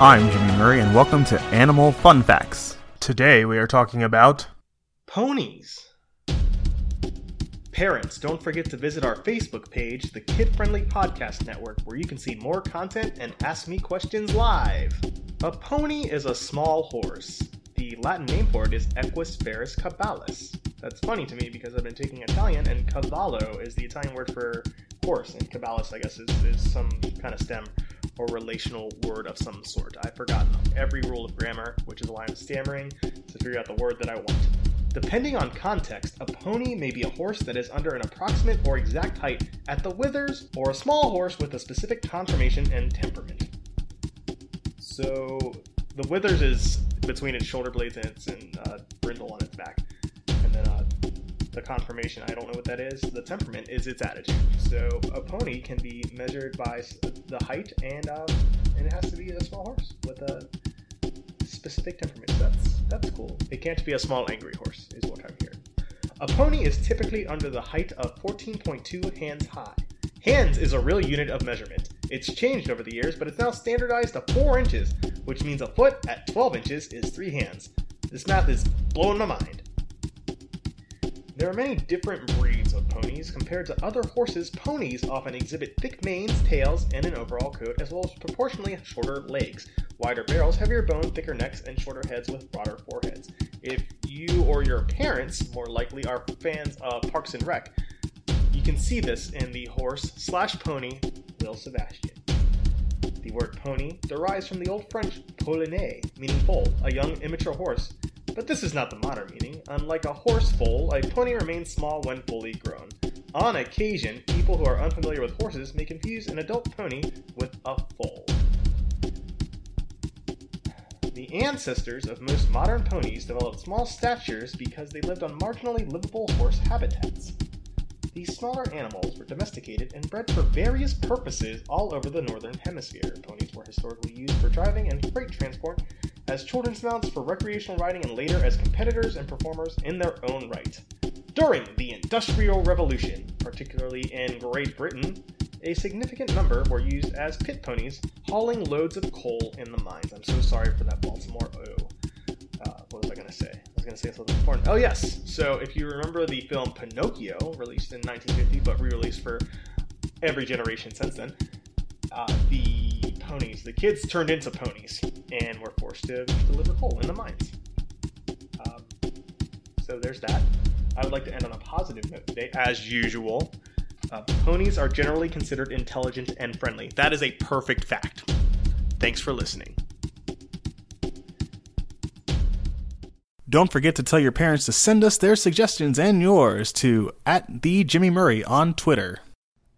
I'm Jimmy Murray, and welcome to Animal Fun Facts. Today we are talking about Ponies. Parents, don't forget to visit our Facebook page, the Kid Friendly Podcast Network, where you can see more content and ask me questions live. A pony is a small horse. The Latin name for it is Equus ferus caballus. That's funny to me because I've been taking Italian, and cavallo is the Italian word for horse, and caballus, I guess, is, is some kind of stem or relational word of some sort. I've forgotten every rule of grammar, which is why I'm stammering to figure out the word that I want. Depending on context, a pony may be a horse that is under an approximate or exact height at the withers, or a small horse with a specific conformation and temperament. So, the withers is between its shoulder blades and its uh, brindle on its back. The conformation, I don't know what that is. The temperament is its attitude. So a pony can be measured by the height, and uh, and it has to be a small horse with a specific temperament. That's that's cool. It can't be a small angry horse, is what I'm hearing. A pony is typically under the height of 14.2 hands high. Hands is a real unit of measurement. It's changed over the years, but it's now standardized to 4 inches, which means a foot at 12 inches is 3 hands. This math is blowing my mind. There are many different breeds of ponies. Compared to other horses, ponies often exhibit thick manes, tails, and an overall coat, as well as proportionally shorter legs, wider barrels, heavier bone, thicker necks, and shorter heads with broader foreheads. If you or your parents, more likely, are fans of Parks and Rec, you can see this in the horse slash pony, Li'l Sebastian. The word pony derives from the Old French poulenet, meaning foal, a young immature horse but this is not the modern meaning. Unlike a horse foal, a pony remains small when fully grown. On occasion, people who are unfamiliar with horses may confuse an adult pony with a foal. The ancestors of most modern ponies developed small statures because they lived on marginally livable horse habitats. These smaller animals were domesticated and bred for various purposes all over the northern hemisphere. Ponies were historically used for driving and freight transport, as children's mounts for recreational riding and later as competitors and performers in their own right. During the Industrial Revolution, particularly in Great Britain, a significant number were used as pit ponies, hauling loads of coal in the mines. I'm so sorry for that Baltimore O. Uh, what was I going to say? I was going to say something important. Oh, yes. So, if you remember the film Pinocchio, released in 1950 but re released for every generation since then, uh, the ponies, the kids turned into ponies and were forced to deliver coal in the mines. Um, so there's that. I would like to end on a positive note today, as usual. Uh, ponies are generally considered intelligent and friendly. That is a perfect fact. Thanks for listening. Don't forget to tell your parents to send us their suggestions and yours to at the Jimmy Murray on Twitter.